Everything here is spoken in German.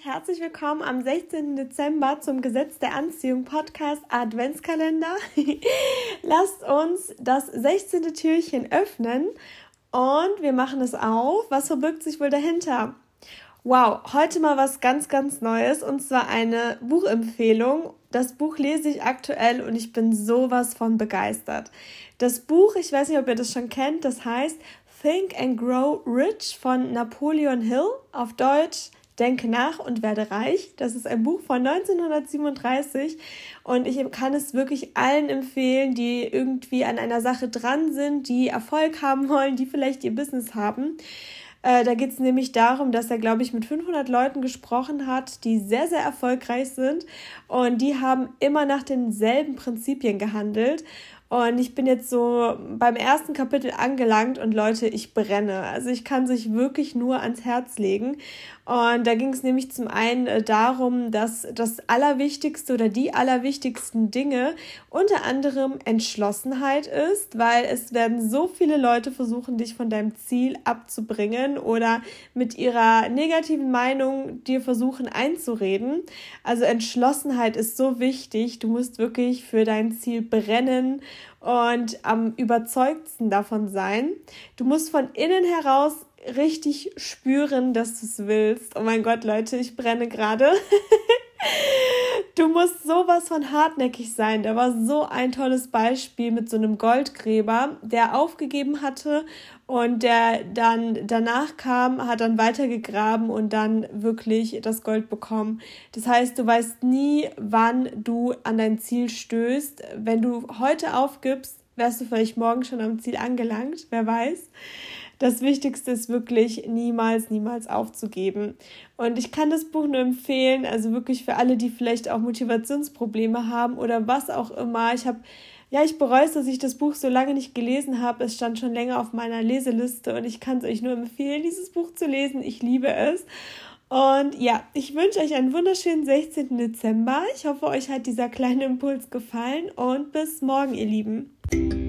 herzlich willkommen am 16. Dezember zum Gesetz der Anziehung Podcast Adventskalender. Lasst uns das 16. Türchen öffnen und wir machen es auf. Was verbirgt sich wohl dahinter? Wow, heute mal was ganz, ganz Neues und zwar eine Buchempfehlung. Das Buch lese ich aktuell und ich bin sowas von begeistert. Das Buch, ich weiß nicht, ob ihr das schon kennt, das heißt Think and Grow Rich von Napoleon Hill, auf Deutsch Denke nach und werde reich. Das ist ein Buch von 1937 und ich kann es wirklich allen empfehlen, die irgendwie an einer Sache dran sind, die Erfolg haben wollen, die vielleicht ihr Business haben. Äh, da geht es nämlich darum, dass er, glaube ich, mit 500 Leuten gesprochen hat, die sehr, sehr erfolgreich sind und die haben immer nach denselben Prinzipien gehandelt. Und ich bin jetzt so beim ersten Kapitel angelangt und Leute, ich brenne. Also ich kann sich wirklich nur ans Herz legen. Und da ging es nämlich zum einen äh, darum, dass das Allerwichtigste oder die allerwichtigsten Dinge unter anderem Entschlossenheit ist, weil es werden so viele Leute versuchen, dich von deinem Ziel abzubringen oder mit ihrer negativen Meinung dir versuchen einzureden. Also Entschlossenheit ist so wichtig. Du musst wirklich für dein Ziel brennen und am überzeugtsten davon sein. Du musst von innen heraus richtig spüren, dass du es willst. Oh mein Gott, Leute, ich brenne gerade. du musst sowas von hartnäckig sein. Da war so ein tolles Beispiel mit so einem Goldgräber, der aufgegeben hatte und der dann danach kam, hat dann weitergegraben und dann wirklich das Gold bekommen. Das heißt, du weißt nie, wann du an dein Ziel stößt. Wenn du heute aufgibst, wärst du vielleicht morgen schon am Ziel angelangt, wer weiß das Wichtigste ist wirklich niemals, niemals aufzugeben. Und ich kann das Buch nur empfehlen, also wirklich für alle, die vielleicht auch Motivationsprobleme haben oder was auch immer. Ich habe ja, ich bereue es, dass ich das Buch so lange nicht gelesen habe. Es stand schon länger auf meiner Leseliste und ich kann es euch nur empfehlen, dieses Buch zu lesen. Ich liebe es. Und ja, ich wünsche euch einen wunderschönen 16. Dezember. Ich hoffe, euch hat dieser kleine Impuls gefallen und bis morgen, ihr Lieben.